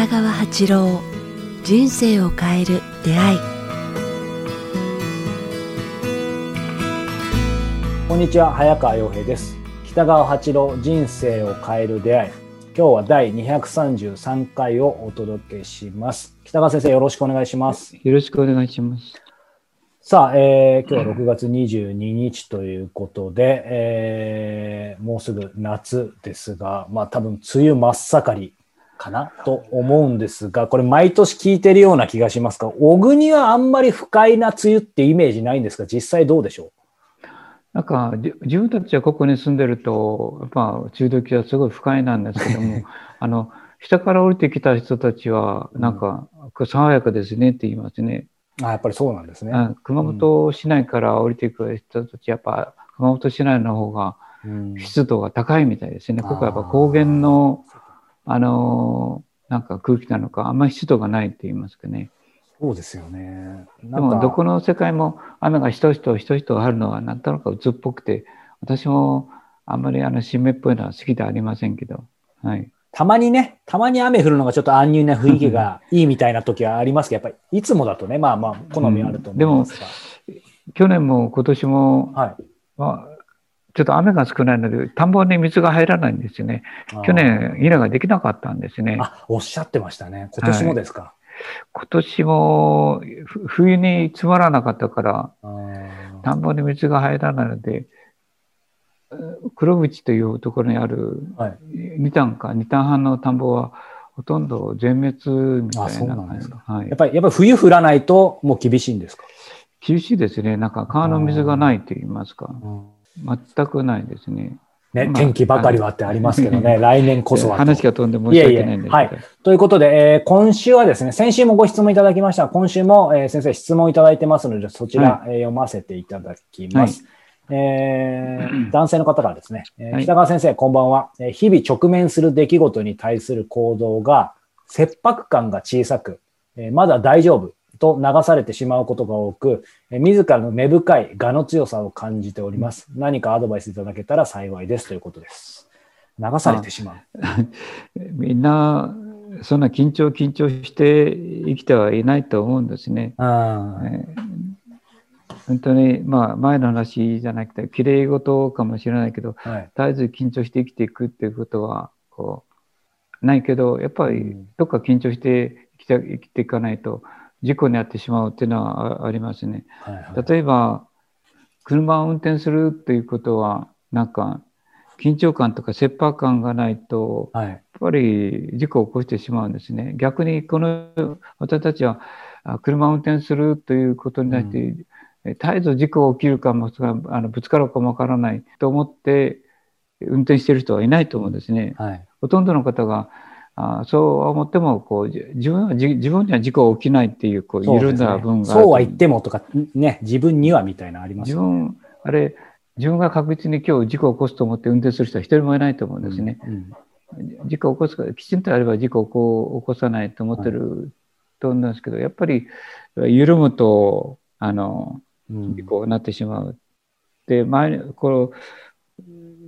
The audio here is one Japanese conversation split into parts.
北川八郎人生を変える出会い。こんにちは早川洋平です。北川八郎人生を変える出会い。今日は第233回をお届けします。北川先生よろしくお願いします。よろしくお願いします。さあ、えー、今日は6月22日ということで、えー、もうすぐ夏ですが、まあ多分梅雨真っ盛りかなと思うんですが、これ毎年聞いてるような気がしますが、小国はあんまり不快な梅雨ってイメージないんですが、実際どうでしょう？なんか、自分たちはここに住んでると、やっぱ梅雨時はすごい不快なんですけども、あの、下から降りてきた人たちは、なんか、爽やかですねって言いますね。あやっぱりそうなんですね。熊本市内から降りてくる人たち、やっぱ熊本市内の方が湿度が高いみたいですね。ここはやっぱ高原の、あのなんか空気なのか、あんまり湿度がないって言いますかね。そうですよね。でもどこの世界も雨がひとひとひとひとあるのはなんとなく鬱っぽくて、私もあんまりあの湿っぽいのは好きではありませんけど、はい。たまにね、たまに雨降るのがちょっと安入な雰囲気がいいみたいな時はありますけど、やっぱりいつもだとね、まあまあ、好みあると思いますが、うん、でも、去年も今年も、はい、まあ、ちょっと雨が少ないので、田んぼに水が入らないんですよね。去年、稲ができなかったんですね。あ、おっしゃってましたね。今年もですか？はい、今年も、冬に積まらなかったから、田んぼに水が入らないので、黒淵というところにある2単か、2単半の田んぼはほとんど全滅みたいな感じですか。はい、やっぱり、やっぱり冬降らないともう厳しいんですか？厳しいですね。なんか川の水がないと言いますか。全くないですね。ね、まあ、天気ばかりはってありますけどね、来年こそは。話が飛んで申し訳ないんですけど。はい。ということで、えー、今週はですね、先週もご質問いただきました今週も、えー、先生質問いただいてますので、そちら、はい、えー、読ませていただきます。はいえー、男性の方からですね、えー、北川先生、こんばんは、えー。日々直面する出来事に対する行動が切迫感が小さく、えー、まだ大丈夫と流されてしまうことが多く、えー、自らの根深い我の強さを感じております。何かアドバイスいただけたら幸いですということです。流されてしまう。みんな、そんな緊張緊張して生きてはいないと思うんですね。あ本当に、まあ、前の話じゃなくて、きれい事かもしれないけど、はい、絶えず緊張して生きていくっていうことは、こう、ないけど、やっぱり、どっか緊張して生きて生きていかないと、事故に遭ってしまうっていうのはありますね。はいはい、例えば、車を運転するっていうことは、なんか、緊張感とか切迫感がないと、はい、やっぱり事故を起こしてしまうんですね。逆に、この私たちは、車を運転するということに対して、うん絶えず事故起きるかもあのぶつかるかもわからないと思って運転している人はいないと思うんですね。はい、ほとんどの方があそう思ってもこう自分は自分には事故起きないっていうこう緩んだ分がそう、ね,、は言ってもとかね自分にはみたいなありますよね。自分あれ自分が確実に今日事故を起こすと思って運転する人は一人もいないと思うんですね。うんうん、事故を起こすかきちんとあれば事故をこう起こさないと思ってると思うんですけど、やっぱり緩むとあのこうなってしまう。で、前この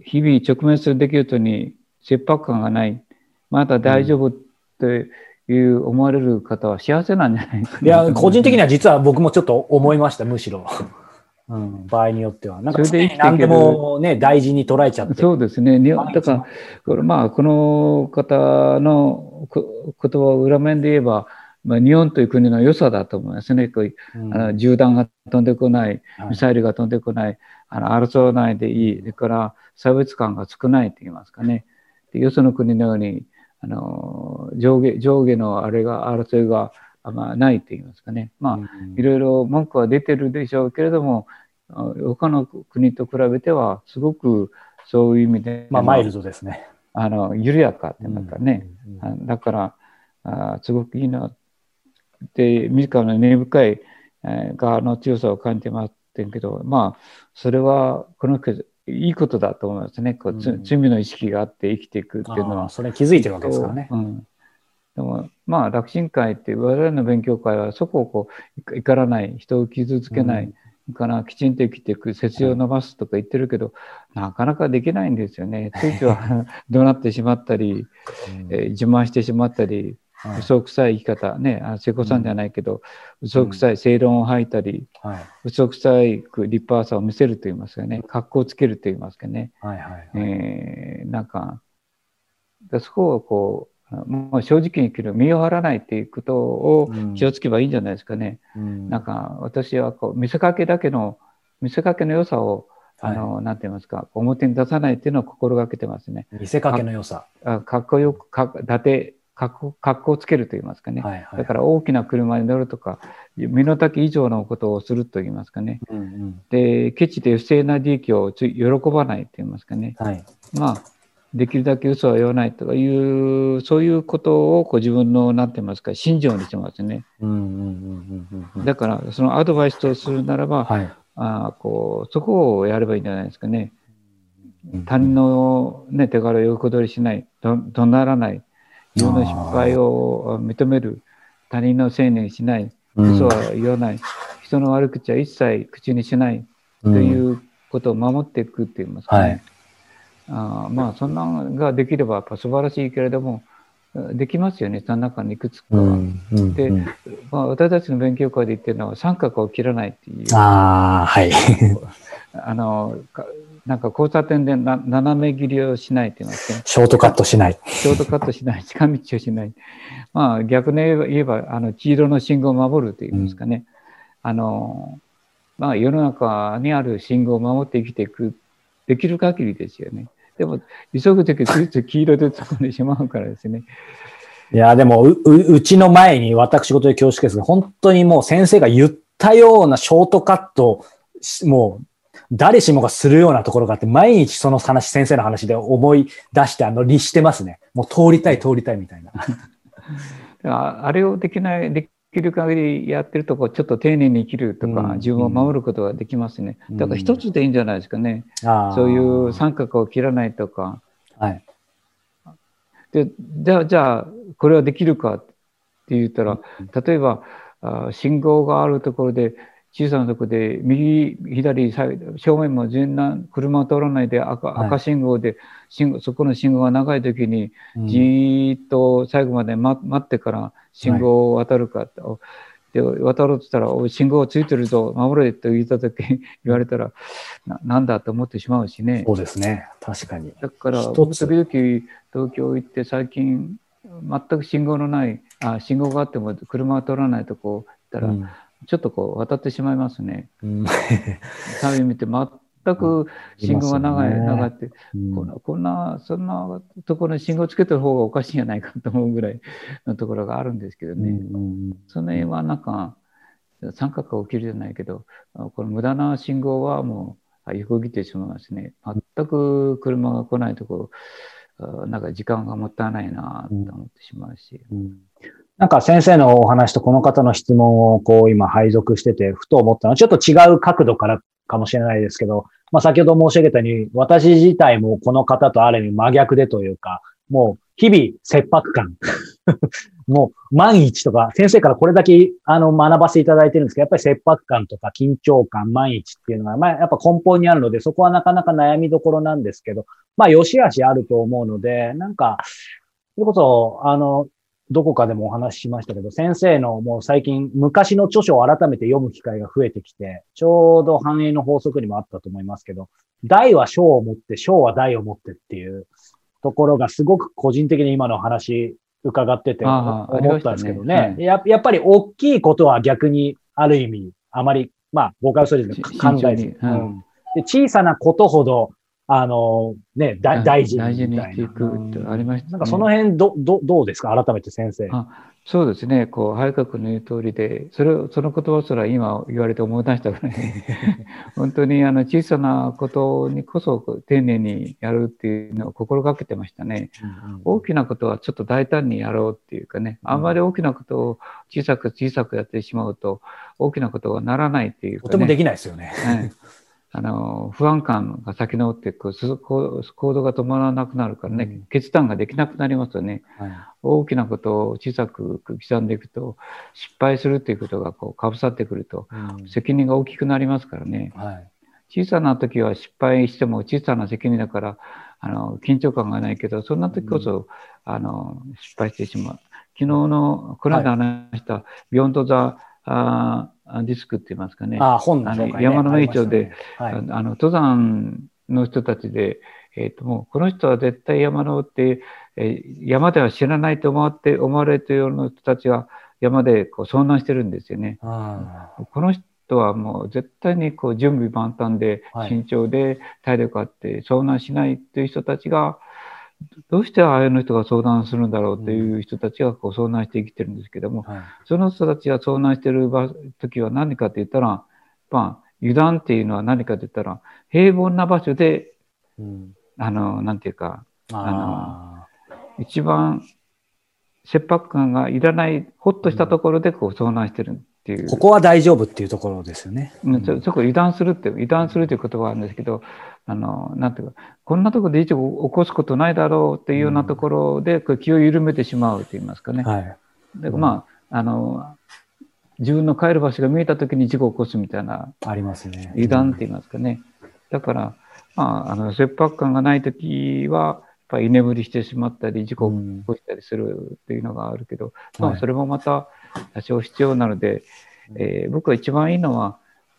日々直面する出来事に切迫感がない、まだ大丈夫っていう思われる方は幸せなんじゃないかいや、個人的には実は僕もちょっと思いました、むしろ。うん、場合によっては。なんか常に何でもね、大事に捉えちゃって。そうですね。だから、これまあ、この方の言葉を裏面で言えば、まあ、日本という国の良さだと思いますね。こうあの銃弾が飛んでこない、ミサイルが飛んでこない、あの争わないでいい、それから差別感が少ないと言いますかね。でよその国のようにあの上下上下のあれが争いがまあ、ないと言いますかね。まあ、いろいろ文句は出てるでしょうけれども、他の国と比べてはすごくそういう意味で、まあ、マイルドですね。あの緩やかってなんかね、だからあすごくいいなで、自らの根深い、えー、側の強さを感じてますけど、まあ、それは、このいいことだと思いますね。こう、うん、罪の意識があって生きていくっていうのは。それ気づいてるわけですからね。うん、でも、まあ、楽神会って我々の勉強会はそこをこう、怒らない、人を傷つけない、うん、からきちんと生きていく、節を伸ばすとか言ってるけど、なかなかできないんですよね。ついついは 怒鳴ってしまったり、えー、自慢してしまったり、嘘くさい生き方、ね、あ瀬古さんじゃないけど、嘘くさい正論を吐いたり、はい、嘘くさい立派さを見せると言いますかね、格好をつけると言いますかね、はいはいはい、えー、なんか、そこをこう、もう正直に生きる、身を張らないっていうことを気をつけばいいんじゃないですかね。うん、なんか私はこう見せかけだけの、見せかけの良さをあの、はい、なんて言いますか、表に出さないっていうのを心がけてますね。見せかけの良さ。かかっこよく、か伊達、格好をつけると言いますかね、はいはい、だから大きな車に乗るとか身の丈以上のことをすると言いますかね、うんうん、でケチで不正な利益を喜ばないと言いますかね、はい、まあできるだけ嘘は言わないとかいうそういうことをこう自分の何て言いますか信条にしてますね、だからそのアドバイスとするならば、はい、あこうそこをやればいいんじゃないですかね。他人の、ね、手柄を横取りしない、ど怒鳴らない、自分の失敗を認める、他人のせいにしない、嘘は言わない、人の悪口は一切口にしないということを守っていくって言いますかね。あまあそんなのができればやっぱ素晴らしいけれども、できますよね、その中にいくつかは。うんうん、で、まあ、私たちの勉強会で言ってるのは三角を切らないっていう。ああ、はい。あの、なんか交差点でな斜め切りをしないって言いますね。ショートカットしない。ショートカットしない。近道をしない。まあ逆に言えば、あの、黄色の信号を守ると言いますかね。うん、あの、まあ世の中にある信号を守って生きていく、できる限りですよね。でも、急ぐときついつい黄色で突っ込んでしまうからですね。いや、でもう、うちの前に私事で恐縮ですが、本当にもう先生が言ったようなショートカット、もう、誰しもがするようなところがあって、毎日その話、先生の話で思い出して、あの、律してますね。もう通りたい、通りたいみたいな。あれをできない、できる限りやってるとこちょっと丁寧に生きるとか、うん、自分を守ることができますね。だから一つでいいんじゃないですかね。うん、そういう三角を切らないとか。はい。で、じゃあ、じゃあ、これはできるかって言ったら、例えば、あ信号があるところで、小さなところで、右、左、正面も全然車通らないで赤赤信号で、信号そこの信号が長い時に、じーっと最後まで待ってから信号を渡るか、はい、で渡ろうとしたら「信号ついてるぞ守れ」と言った時 言われたらななんだと思ってしまうしね。そうですね。確かに。だから時々東京行って最近全く信号のないあ信号があっても車が通らないとこ行ったら、うん、ちょっとこう渡ってしまいますね。うん、見て全く信号が長い、ね、長って、うん、こんな、こんな、そんなところに信号つけてる方がおかしいんじゃないかと思うぐらいのところがあるんですけどね。うん、その辺はなんか、三角が起きるじゃないけど、この無駄な信号はもう横切ってしまいますね。全く車が来ないところ、なんか時間がもったいないなと思ってしまうし。うんなんか先生のお話とこの方の質問をこう今配属してて、ふと思ったのは、ちょっと違う角度からかもしれないですけど、まあ先ほど申し上げたように、私自体もこの方とある意味真逆でというか、もう日々切迫感。もう万一とか、先生からこれだけあの学ばせていただいてるんですけど、やっぱり切迫感とか緊張感、万一っていうのが、まあやっぱ根本にあるので、そこはなかなか悩みどころなんですけど、まあ良し悪しあると思うので、なんか、それこそ、あの、どこかでもお話ししましたけど、先生のもう最近昔の著書を改めて読む機会が増えてきて、ちょうど繁栄の法則にもあったと思いますけど、大は小を持って、小は大を持ってっていうところがすごく個人的に今の話伺ってて思ったんですけどね。ねはい、ややっぱり大きいことは逆にある意味、あまり、まあ、誤解をするですけど、考えず、うん、で。小さなことほどあの、ね、だ大事大事にしていくってありました、ね、なんかその辺ど、ど、どうですか？改めて先生。そうですね。こう、早川君の言う通りで、それを、その言葉すら今言われて思い出したぐらい、本当にあの小さなことにこそ丁寧にやるっていうのを心がけてましたね。うんうん、大きなことはちょっと大胆にやろうっていうかね、あんまり大きなことを小さく小さくやってしまうと、大きなことはならないっていうか、ね、とてもできないですよね。はいあの、不安感が先のっていく、行動が止まらなくなるからね、うん、決断ができなくなりますよね。はい、大きなことを小さく刻んでいくと、失敗するっていうことがこう、かぶさってくると、うん、責任が大きくなりますからね。はい、小さな時は失敗しても小さな責任だから、あの緊張感がないけど、そんな時こそ、あの失敗してしまう。昨日の、この間話した、 Beyond the あ Risk って言いますかね。あ本の、ね、山の名著で、ね。はい、あの登山の人たちで、えーと、もうこの人は絶対山のって、えー、山では知らないと思って思われているような人たちが山でこう遭難してるんですよね。この人はもう絶対にこう準備万端で慎重で体力あって遭難しないっていう人たちが、どうしてああいう人が相談するんだろうっていう人たちがこう遭難して生きてるんですけども、はい、その人たちが遭難してる時は何かって言ったら、まあ、油断っていうのは何かって言ったら、平凡な場所で、うん、あの、なんていうか、あの、一番切迫感がいらない、ほっとしたところでこう遭難してるっていう。ここは大丈夫っていうところですよね。うん、そそこ油断するって、油断するという言葉があるんですけど、あの、なんていうか、こんなところで一応起こすことないだろうっていうようなところで、こう気を緩めてしまうと言いますかね。はい。でまあ、あの、自分の帰る場所が見えた時に事故を起こすみたいな。ありますね。油断って言いますかね。だから、まあ、あの、切迫感がない時は、やっぱり居眠りしてしまったり、事故を起こしたりするっていうのがあるけど、うん、まあ、それもまた多少必要なので、えー、僕は一番いいのは、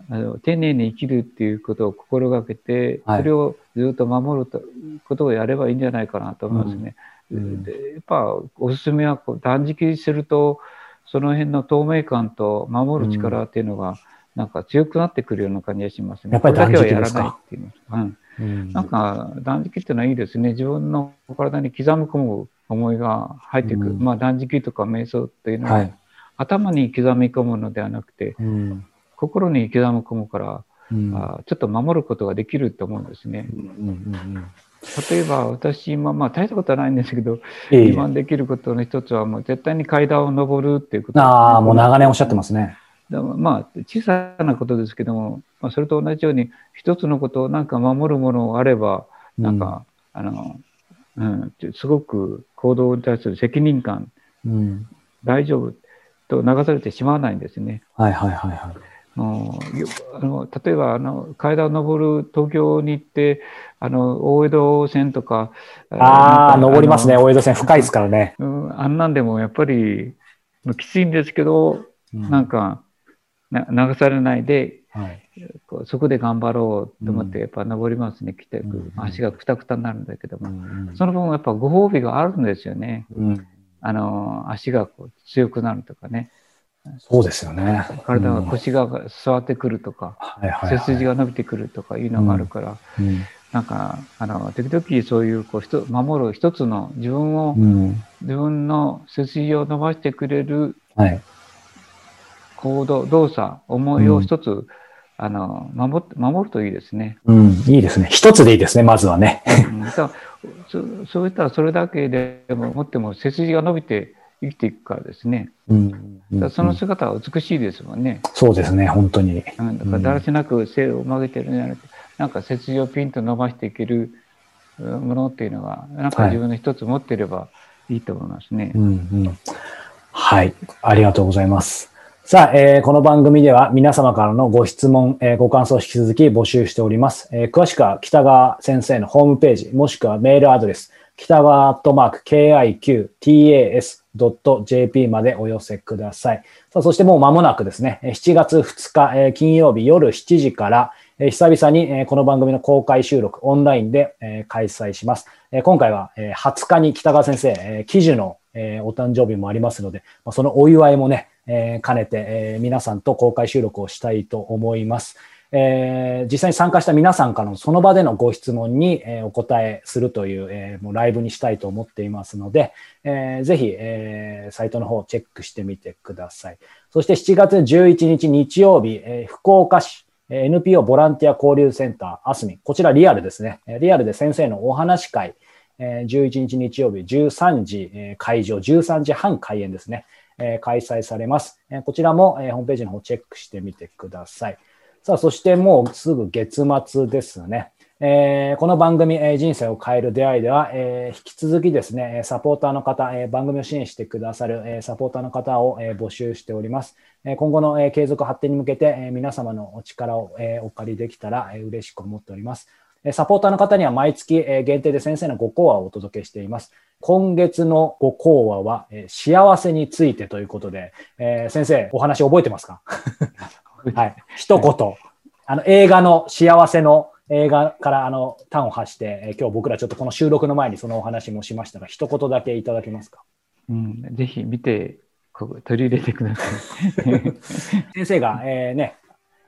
あの丁寧に生きるっていうことを心がけて、はい、それをずっと守るとことをやればいいんじゃないかなと思いますね。うん、でやっぱおすすめはこう断食するとその辺の透明感と守る力っていうのが、なんか強くなってくるような感じがしますね。やっぱり断食ですか？っていううん。うん、なんか断食っていうのはいいですね。自分の体に刻む込む思いが入ってくる。うん、まあ断食とか瞑想っていうのは、はい、頭に刻み込むのではなくて、うん、心に刻む込むから、うん、あちょっと守ることができると思うんですね。うんうんうん例えば私今、まあ、大したことはないんですけど、え今できることの一つはもう絶対に階段を上るっていうこと、ああ、もう長年おっしゃってますね。まあ、小さなことですけども、まあ、それと同じように、一つのことをなんか守るものがあれば、なんか、うん、あの、うん、すごく行動に対する責任感、うん、大丈夫と流されてしまわないんですね。はいはいはいはい。あの例えばあの階段を登る東京に行ってあの大江戸線とかああ登りますね。大江戸線深いですからね、うん、あんなんでもやっぱりきついんですけど、うん、なんか流されないで、はい、そこで頑張ろうと思って、やっぱ登りますね、来て、うん、足がくたくたになるんだけども、うん、その分やっぱご褒美があるんですよね。うん、あの、足がこう強くなるとかね。そうですよね。体が腰が座ってくるとか、背筋が伸びてくるとかいうのがあるから、なんか、あの、時々そういう、こう、守る一つの自分を、自分の背筋を伸ばしてくれる、はい行動、動作、思いを一つ、うん、あの守守るといいですね。うん、いいですね。一つでいいですね、まずはね。うん、そそういったらそれだけでも持っても背筋が伸びて生きていくからですね。うん、うん、その姿は美しいですもんね。そうですね、本当に。うん、だからだらしなく背を曲げてるんじゃなくて、なんか背筋をピンと伸ばしていけるものっていうのは、なんか自分の一つ持ってればいいと思いますね。はい、うんうん、はい、ありがとうございます。さあ、えー、この番組では皆様からのご質問、えー、ご感想を引き続き募集しております。えー、詳しくは北川先生のホームページ、もしくはメールアドレス、北川アットマーク KIQTAS.jp までお寄せください。さあ、そしてもう間もなくですね、7月2日、えー、金曜日夜7時から、えー、久々に、えー、この番組の公開収録オンラインで、えー、開催します。えー、今回は、えー、20日に北川先生、えー、記事の、えー、お誕生日もありますので、まあ、そのお祝いもね、えー、兼ねて、えー、皆さんと公開収録をしたいと思います。えー、実際に参加した皆さんからのその場でのご質問に、えー、お答えするという、えー、もうライブにしたいと思っていますので、えー、ぜひ、えー、サイトの方をチェックしてみてください。そして7月11日日曜日、えー、福岡市 NPO ボランティア交流センターアスミン。こちらリアルですね。リアルで先生のお話会、11日日曜日13時会場、13時半開演ですね。え開催されます。えこちらも、えホームページの方チェックしてみてください。さあ、そしてもうすぐ月末ですね。えー、この番組、えー、人生を変える出会いでは、えー、引き続きですね、サポーターの方、え番組を支援してくださる、えサポーターの方を、え募集しております。え今後の、え継続発展に向けて、え皆様のお力を、えお借りできたら、え嬉しく思っております。サポーターの方には毎月限定で先生のご講話をお届けしています。今月のご講話は、幸せについてということで、えー、先生、お話覚えてますか？はい。一言。あの、映画の幸せの映画からあの端を発して、え今日僕らちょっとこの収録の前にそのお話もしましたが、一言だけいただけますか？うん、ぜひ見て、ここ取り入れてください。先生が、えー、ね、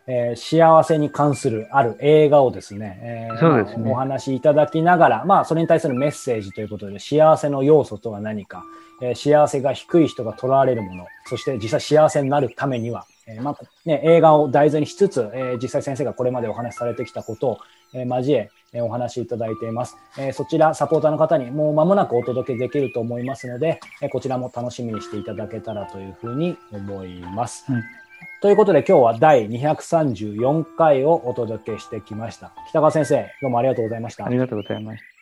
えー、幸せに関するある映画をですね、えー、そうですねお話しいただきながら、まあ、それに対するメッセージということで、幸せの要素とは何か、えー、幸せが低い人がとらわれるもの、そして実際幸せになるためには、えーまあね、映画を題材にしつつ、えー、実際先生がこれまでお話しされてきたことを、えー、交え、えー、お話しいただいています、えー。そちら、サポーターの方にもう間もなくお届けできると思いますので、えー、こちらも楽しみにしていただけたらというふうに思います。うんということで今日は第234回をお届けしてきました。北川先生、どうもありがとうございました。ありがとうございました。